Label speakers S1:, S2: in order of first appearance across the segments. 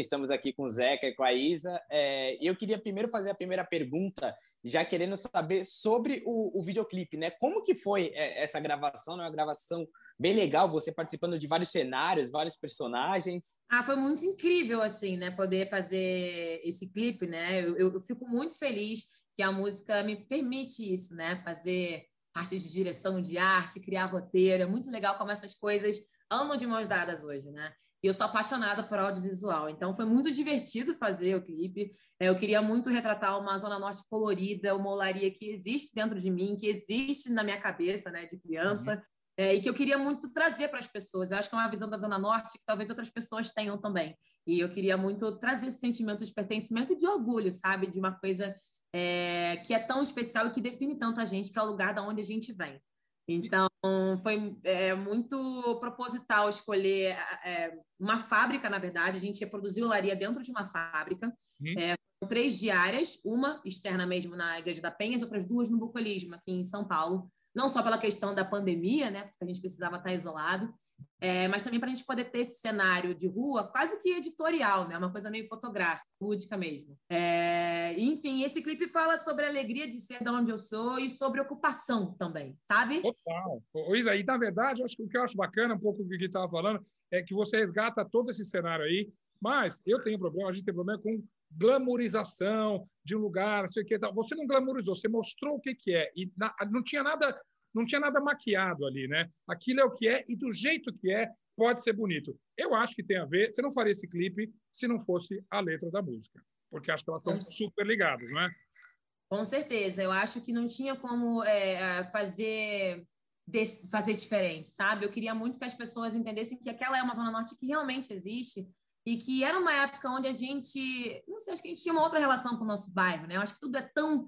S1: Estamos aqui com o Zeca e com a Isa. É, eu queria primeiro fazer a primeira pergunta, já querendo saber sobre o, o videoclipe, né? Como que foi é, essa gravação? É uma gravação bem legal, você participando de vários cenários, vários personagens.
S2: Ah, foi muito incrível, assim, né? Poder fazer esse clipe, né? Eu, eu, eu fico muito feliz que a música me permite isso, né? Fazer parte de direção de arte, criar roteiro. É muito legal como essas coisas andam de mãos dadas hoje, né? E eu sou apaixonada por audiovisual, então foi muito divertido fazer o clipe. É, eu queria muito retratar uma Zona Norte colorida, uma olaria que existe dentro de mim, que existe na minha cabeça, né, de criança, uhum. é, e que eu queria muito trazer para as pessoas. Eu acho que é uma visão da Zona Norte que talvez outras pessoas tenham também. E eu queria muito trazer esse sentimento de pertencimento e de orgulho, sabe, de uma coisa é, que é tão especial e que define tanto a gente, que é o lugar da onde a gente vem. Então, foi é, muito proposital escolher é, uma fábrica, na verdade. A gente reproduziu olaria dentro de uma fábrica. Uhum. É, três diárias, uma externa mesmo na Igreja da Penha, as outras duas no Bucolismo, aqui em São Paulo não só pela questão da pandemia, né, porque a gente precisava estar isolado, é, mas também para a gente poder ter esse cenário de rua quase que editorial, né, uma coisa meio fotográfica, lúdica mesmo. É, enfim, esse clipe fala sobre a alegria de ser de onde eu sou e sobre ocupação também, sabe?
S3: Total. Isa, e na verdade, acho que o que eu acho bacana, um pouco do que estava falando, é que você resgata todo esse cenário aí, mas eu tenho problema, a gente tem problema com glamorização de um lugar, não sei o que tal. Você não glamorizou, você mostrou o que que é e na, não tinha nada, não tinha nada maquiado ali, né? Aquilo é o que é e do jeito que é pode ser bonito. Eu acho que tem a ver. Você não faria esse clipe se não fosse a letra da música, porque acho que elas estão super ligadas, não é?
S2: Com certeza. Eu acho que não tinha como é, fazer fazer diferente, sabe? Eu queria muito que as pessoas entendessem que aquela é uma zona norte que realmente existe e que era uma época onde a gente, não sei, acho que a gente tinha uma outra relação com o nosso bairro, né? Eu acho que tudo é tão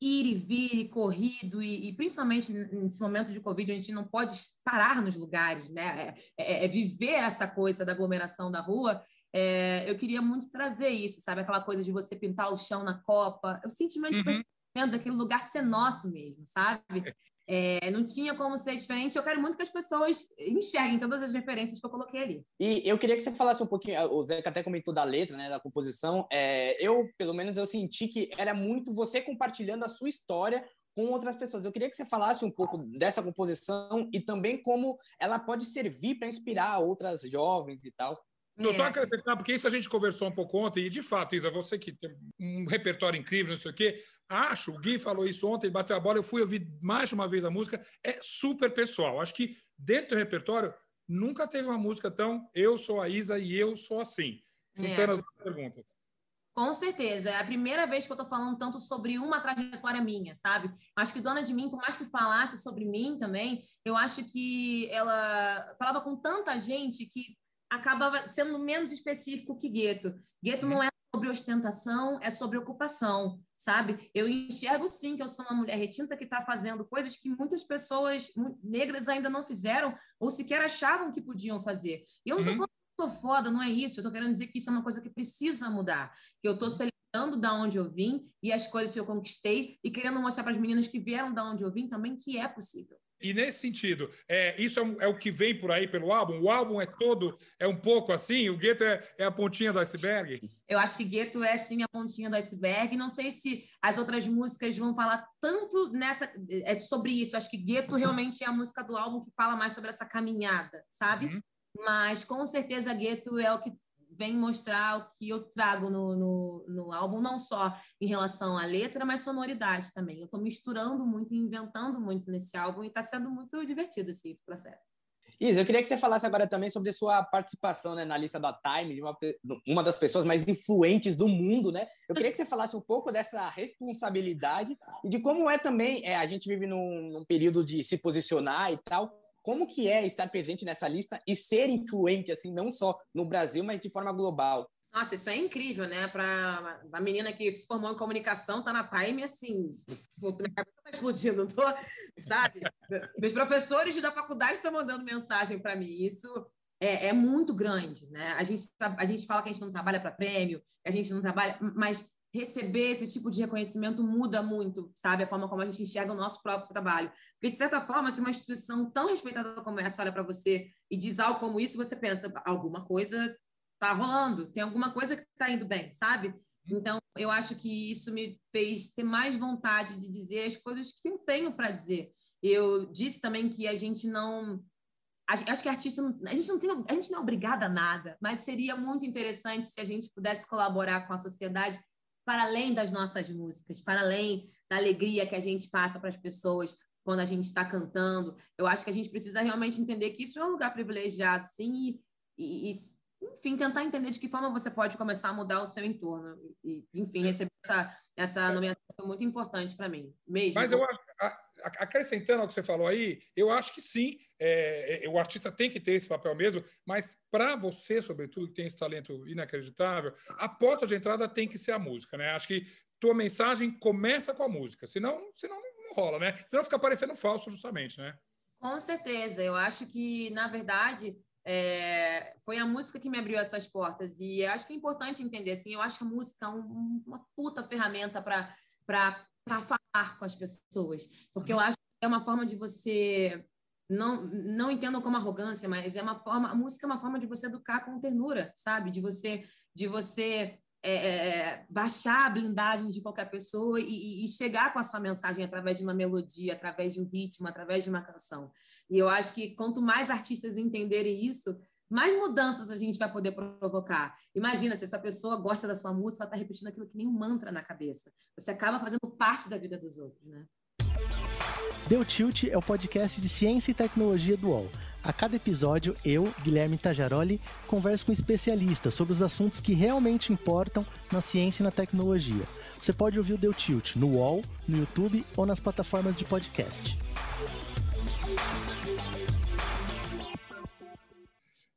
S2: ir e vir, e corrido, e, e, principalmente nesse momento de Covid, a gente não pode parar nos lugares, né? É, é, é viver essa coisa da aglomeração da rua. É, eu queria muito trazer isso, sabe? Aquela coisa de você pintar o chão na copa, o sentimento uhum. de daquele lugar ser nosso mesmo, sabe? É, não tinha como ser diferente. Eu quero muito que as pessoas enxerguem todas as referências que eu coloquei ali.
S1: E eu queria que você falasse um pouquinho, o Zeca até comentou da letra, né, da composição. É, eu, pelo menos, eu senti que era muito você compartilhando a sua história com outras pessoas. Eu queria que você falasse um pouco dessa composição e também como ela pode servir para inspirar outras jovens e tal.
S3: Não, só é. acrescentar, porque isso a gente conversou um pouco ontem, e de fato, Isa, você que tem um repertório incrível, não sei o quê, acho, o Gui falou isso ontem, bateu a bola, eu fui ouvir mais de uma vez a música, é super pessoal. Acho que dentro do repertório nunca teve uma música tão eu sou a Isa e eu sou assim. Juntando é. as duas perguntas.
S2: Com certeza. É a primeira vez que eu estou falando tanto sobre uma trajetória minha, sabe? Acho que Dona de Mim, por mais que falasse sobre mim também, eu acho que ela falava com tanta gente que acabava sendo menos específico que gueto. Gueto não é sobre ostentação, é sobre ocupação, sabe? Eu enxergo sim que eu sou uma mulher retinta que está fazendo coisas que muitas pessoas negras ainda não fizeram ou sequer achavam que podiam fazer. E eu não estou uhum. falando que eu foda, não é isso. Eu estou querendo dizer que isso é uma coisa que precisa mudar, que eu estou celebrando da onde eu vim e as coisas que eu conquistei e querendo mostrar para as meninas que vieram da onde eu vim também que é possível.
S3: E nesse sentido, é, isso é, é, o que vem por aí pelo álbum? O álbum é todo, é um pouco assim? O gueto é, é, a pontinha do iceberg?
S2: Eu acho que gueto é sim a pontinha do iceberg. Não sei se as outras músicas vão falar tanto nessa é sobre isso. Eu acho que gueto realmente é a música do álbum que fala mais sobre essa caminhada, sabe? Uhum. Mas com certeza gueto é o que vem mostrar o que eu trago no, no, no, álbum, não só em relação à letra, mas sonoridade também. Eu estou misturando muito inventando muito nesse álbum e está sendo muito divertido assim, esse processo.
S1: Isa, eu queria que você falasse agora também sobre a sua participação né, na lista da Time, de uma, uma das pessoas mais influentes do mundo, né? Eu queria que você falasse um pouco dessa responsabilidade e de como é também, é, a gente vive num, num período de se posicionar e tal, como que é estar presente nessa lista e ser influente, assim, não só no Brasil, mas de forma global?
S2: Nossa, isso é incrível, né? Para a menina que se formou em comunicação, tá na Time, assim, minha cabeça tá explodindo, não tô, sabe? Meus professores da faculdade estão mandando mensagem para mim. Isso é, é, muito grande, né? A gente, a gente fala que a gente não trabalha para prêmio, a gente não trabalha, mas receber esse tipo de reconhecimento muda muito, sabe? A forma como a gente enxerga o nosso próprio trabalho. Porque, de certa forma, se uma instituição tão respeitada como essa olha para você e diz algo como isso, você pensa, alguma coisa tá rolando, tem alguma coisa que tá indo bem, sabe? Uhum. Então, eu acho que isso me fez ter mais vontade de dizer as coisas que eu tenho para dizer. Eu disse também que a gente não acho que artista a gente não tem a gente não é obrigada a nada, mas seria muito interessante se a gente pudesse colaborar com a sociedade para além das nossas músicas, para além da alegria que a gente passa para as pessoas quando a gente está cantando. Eu acho que a gente precisa realmente entender que isso é um lugar privilegiado, sim, e, e, enfim, tentar entender de que forma você pode começar a mudar o seu entorno. E, enfim, receber essa, essa nomeação foi muito importante para mim, mesmo.
S3: Mas eu acho, acrescentando ao que você falou aí, eu acho que sim, é, é, o artista tem que ter esse papel mesmo, mas para você, sobretudo, que tem esse talento inacreditável, a porta de entrada tem que ser a música, né? Acho que tua mensagem começa com a música, senão, senão não rola, né? Senão fica parecendo falso, justamente, né?
S2: Com certeza, eu acho que, na verdade, é, foi a música que me abriu essas portas. E acho que é importante entender, assim, eu acho a música um, uma puta ferramenta para falar com as pessoas. Porque eu acho que é uma forma de você. Não, não entendam como arrogância, mas é uma forma. A música é uma forma de você educar com ternura, sabe? De você, de você é, é, é, baixar a blindagem de qualquer pessoa e, e, chegar com a sua mensagem através de uma melodia, através de um ritmo, através de uma canção. E eu acho que quanto mais artistas entenderem isso, mais mudanças a gente vai poder provocar. Imagina se essa pessoa gosta da sua música, ela está repetindo aquilo que nem um mantra na cabeça. Você acaba fazendo parte da vida dos outros, né?
S4: Deu Tilt é o podcast de ciência e tecnologia do UOL. A cada episódio, eu, Guilherme Tajaroli, converso com especialistas sobre os assuntos que realmente importam na ciência e na tecnologia. Você pode ouvir o Deu Tilt no UOL, no YouTube ou nas plataformas de podcast.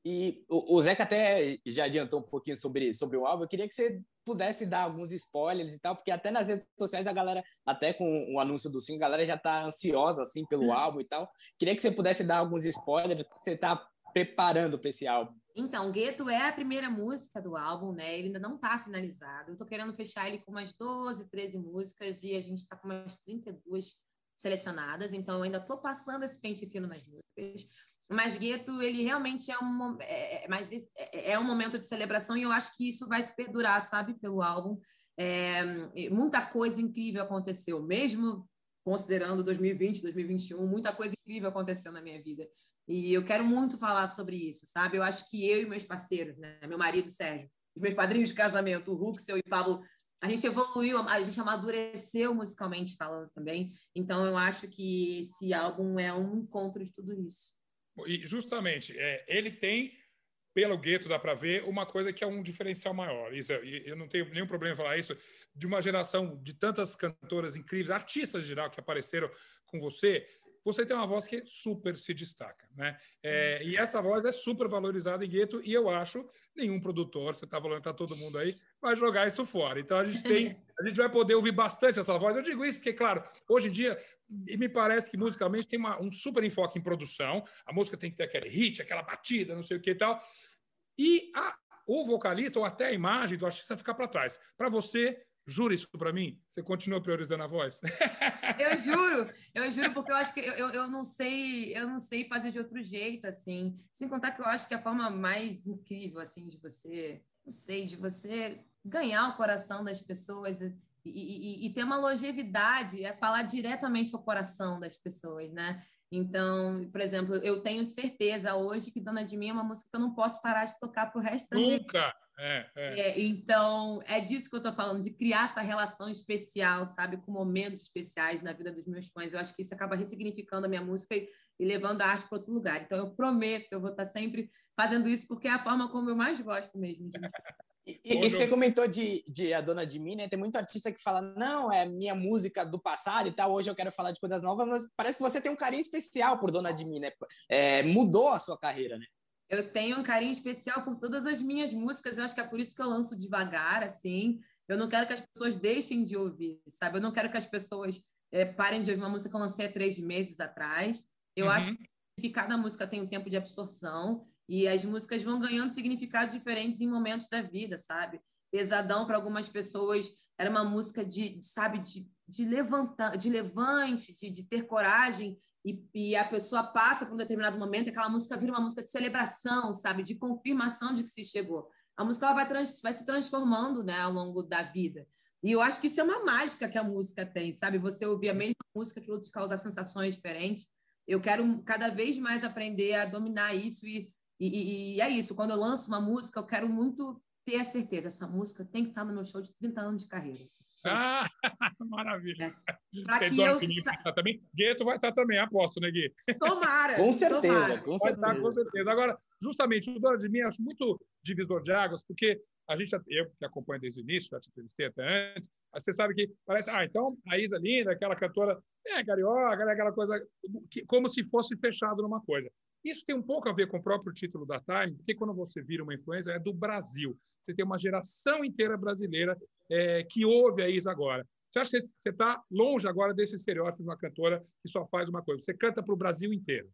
S1: E o, Zeca até já adiantou um pouquinho sobre, sobre o álbum. Eu queria que você pudesse dar alguns spoilers e tal, porque até nas redes sociais a galera, até com o anúncio do single, a galera já tá ansiosa assim pelo hum. álbum e tal. Queria que você pudesse dar alguns spoilers você tá preparando para esse álbum.
S2: Então, Gueto é a primeira música do álbum, né? Ele ainda não tá finalizado. Eu tô querendo fechar ele com umas 12, 13 músicas e a gente tá com umas 32 selecionadas, então eu ainda tô passando esse pente fino nas músicas. Mas Gueto, ele realmente é um, é, é mas é, é um momento de celebração e eu acho que isso vai se perdurar, sabe, pelo álbum. É, muita coisa incrível aconteceu, mesmo considerando 2020, 2021, muita coisa incrível aconteceu na minha vida. E eu quero muito falar sobre isso, sabe? Eu acho que eu e meus parceiros, né? meu marido Sérgio, os meus padrinhos de casamento, o Ruxel e Pablo, a gente evoluiu, a gente amadureceu musicalmente falando também. Então eu acho que esse álbum é um encontro de tudo isso.
S3: E justamente, é, ele tem, pelo gueto, dá para ver, uma coisa que é um diferencial maior. Isso, eu não tenho nenhum problema em falar isso, de uma geração de tantas cantoras incríveis, artistas em geral que apareceram com você, você tem uma voz que super se destaca, né? É, e essa voz é super valorizada em gueto e eu acho nenhum produtor, você está falando para todo mundo aí, vai jogar isso fora. Então a gente tem, a gente vai poder ouvir bastante essa voz. Eu digo isso porque, claro, hoje em dia e me parece que musicalmente tem uma, um super enfoque em produção. A música tem que ter aquele hit, aquela batida, não sei o que e tal. E a, o vocalista ou até a imagem do artista ficar para trás. Para você, Jura isso para mim? Você continua priorizando a voz?
S2: Eu juro, eu juro, porque eu acho que eu, eu, não sei, eu não sei fazer de outro jeito, assim. Sem contar que eu acho que a forma mais incrível, assim, de você, não sei, de você ganhar o coração das pessoas e, e, e ter uma longevidade é falar diretamente ao coração das pessoas, né? Então, por exemplo, eu tenho certeza hoje que Dona de Mim é uma música que eu não posso parar de tocar pro resto da
S3: vida. Nunca! É, é.
S2: É, então, é disso que eu estou falando, de criar essa relação especial, sabe, com momentos especiais na vida dos meus fãs. Eu acho que isso acaba ressignificando a minha música e, e levando a arte para outro lugar. Então, eu prometo, eu vou estar sempre fazendo isso, porque é a forma como eu mais gosto mesmo de
S1: E, e você comentou de, de A Dona de Mim, né? Tem muito artista que fala, não, é minha música do passado e tal, hoje eu quero falar de coisas novas, mas parece que você tem um carinho especial por Dona de Mim, né? É, mudou a sua carreira, né?
S2: Eu tenho um carinho especial por todas as minhas músicas, eu acho que é por isso que eu lanço devagar, assim. Eu não quero que as pessoas deixem de ouvir, sabe? Eu não quero que as pessoas é, parem de ouvir uma música que eu lancei há três meses atrás. Eu uhum. acho que cada música tem um tempo de absorção e as músicas vão ganhando significados diferentes em momentos da vida, sabe? Pesadão para algumas pessoas era uma música de, sabe, de, de levantar, de levante, de, de ter coragem e, e, a pessoa passa por um determinado momento aquela música vira uma música de celebração, sabe? De confirmação de que se chegou. a música vai, trans, vai se transformando né, ao longo da vida. E eu acho que isso é uma mágica que a música tem, sabe? Você ouvir a mesma música, aquilo te causar sensações diferentes. Eu quero cada vez mais aprender a dominar isso e, e, e é isso. Quando eu lanço uma música, eu quero muito ter a certeza, essa música tem que estar no meu show de 30 anos de carreira.
S3: Ah, maravilha.
S2: É. Para que eu
S3: sa... também. Gueto vai estar também, aposto, né, Gui?
S2: Tomara.
S1: com certeza,
S2: tomara.
S1: com certeza.
S3: Estar, com certeza. Agora, justamente, o Dona de mim acho muito divisor de águas, porque a gente, eu que acompanho desde o início, já te entrevistei até antes, você sabe que parece, ah, então a Isa Linda, aquela cantora, é carioca, é aquela coisa, como se fosse fechado numa coisa. Isso tem um pouco a ver com o próprio título da Time, porque quando você vira uma influência, é do Brasil. Você tem uma geração inteira brasileira é, que ouve a Isa agora. Você acha que você está longe agora desse estereótipo de uma cantora que só faz uma coisa? Você canta para o Brasil inteiro.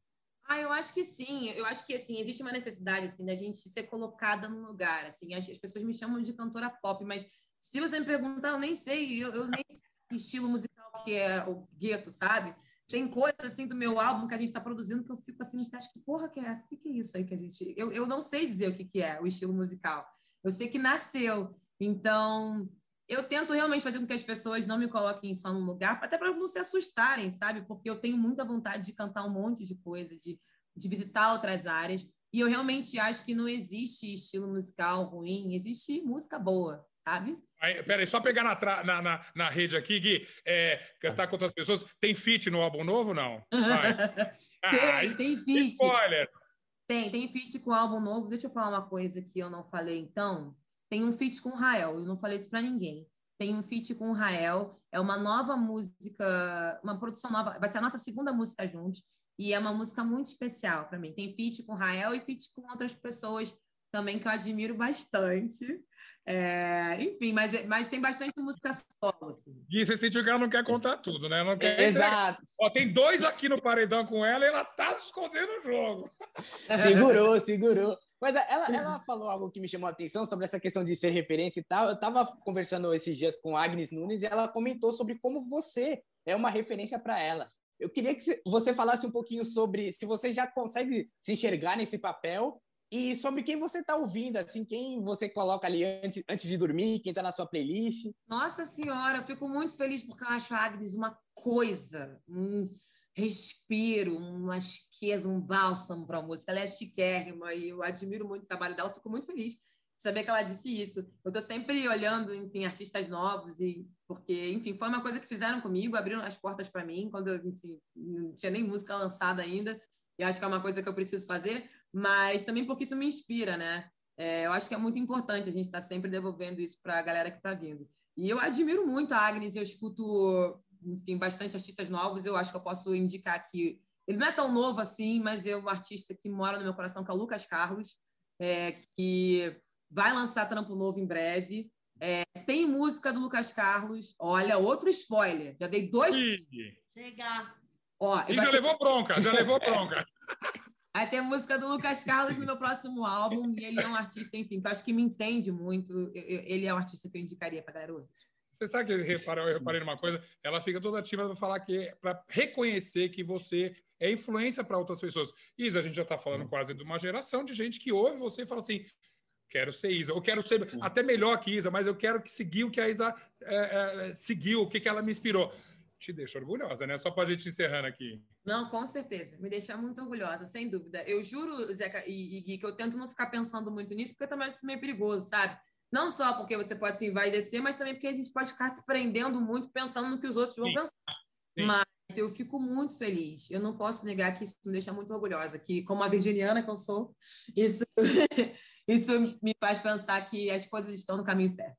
S2: Ah, eu acho que sim. Eu acho que assim existe uma necessidade assim da gente ser colocada no lugar. Assim, as, as pessoas me chamam de cantora pop, mas se você me perguntar, eu nem sei. Eu, eu nem sei que estilo musical que é o gueto, sabe? Tem coisas assim do meu álbum que a gente está produzindo que eu fico assim, você acha que porra que é essa? O que, que é isso aí que a gente. Eu, eu não sei dizer o que, que é o estilo musical. Eu sei que nasceu. Então, eu tento realmente fazer com que as pessoas não me coloquem só num lugar, até para não se assustarem, sabe? Porque eu tenho muita vontade de cantar um monte de coisa, de, de visitar outras áreas. E eu realmente acho que não existe estilo musical ruim, existe música boa, sabe?
S3: Aí, peraí, só pegar na, na, na, na, rede aqui, Gui, é, cantar com outras pessoas. Tem feat no álbum novo, não?
S2: tem, ah, tem feat.
S3: Spoiler!
S2: Tem, tem feat com o álbum novo. Deixa eu falar uma coisa que eu não falei, então. Tem um feat com o Rael, eu não falei isso para ninguém. Tem um feat com o Rael, é uma nova música, uma produção nova, vai ser a nossa segunda música juntos, e é uma música muito especial para mim. Tem feat com o Rael e feat com outras pessoas também que eu admiro bastante. É, enfim, mas, mas tem bastante música solo. Assim.
S3: E você sentiu que ela não quer contar tudo, né? Não quer
S1: Exato.
S3: Ó, tem dois aqui no paredão com ela e ela tá escondendo o jogo.
S1: Segurou, segurou. Mas ela, ela falou algo que me chamou a atenção sobre essa questão de ser referência e tal. Eu estava conversando esses dias com a Agnes Nunes e ela comentou sobre como você é uma referência para ela. Eu queria que você falasse um pouquinho sobre se você já consegue se enxergar nesse papel e sobre quem você está ouvindo, assim, quem você coloca ali antes, antes de dormir, quem está na sua playlist.
S2: Nossa Senhora, eu fico muito feliz porque eu acho a Agnes uma coisa, um respiro, uma chiqueza, um bálsamo para a música. Ela é chiquérrima e eu admiro muito o trabalho dela, fico muito feliz de saber que ela disse isso. Eu estou sempre olhando, enfim, artistas novos e porque, enfim, foi uma coisa que fizeram comigo, abriram as portas para mim quando eu, enfim, não tinha nem música lançada ainda. E acho que é uma coisa que eu preciso fazer mas também porque isso me inspira, né? É, eu acho que é muito importante a gente estar tá sempre devolvendo isso para a galera que está vindo. E eu admiro muito a Agnes, eu escuto, enfim, bastante artistas novos. Eu acho que eu posso indicar aqui. Ele não é tão novo assim, mas é um artista que mora no meu coração, que é o Lucas Carlos, é, que vai lançar trampo novo em breve. É, tem música do Lucas Carlos. Olha, outro spoiler. Já dei dois.
S5: Chega.
S2: Ó,
S3: e já ter... levou bronca, já levou bronca.
S2: Vai ter música do Lucas Carlos no meu próximo álbum, e ele é um artista, enfim, que eu acho que me entende muito. Ele é um artista que eu indicaria para galera ouvir.
S3: Você sabe que eu reparei, eu reparei numa coisa? Ela fica toda ativa para falar que para reconhecer que você é influência para outras pessoas. Isa, a gente já está falando quase de uma geração de gente que ouve você e fala assim: quero ser Isa, ou quero ser até melhor que Isa, mas eu quero que seguir o que a Isa é, é, seguiu, o que, que ela me inspirou te deixa orgulhosa, né? Só para a gente encerrando aqui.
S2: Não, com certeza. Me deixa muito orgulhosa, sem dúvida. Eu juro, Zeca e, e Gui, que eu tento não ficar pensando muito nisso, porque também é meio perigoso, sabe? Não só porque você pode se envaidecer, mas também porque a gente pode ficar se prendendo muito pensando no que os outros vão Sim. pensar. Sim. Mas eu fico muito feliz. Eu não posso negar que isso me deixa muito orgulhosa, que como a virginiana que eu sou, isso, isso me faz pensar que as coisas estão no caminho certo.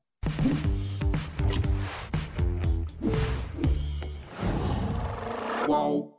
S6: Qual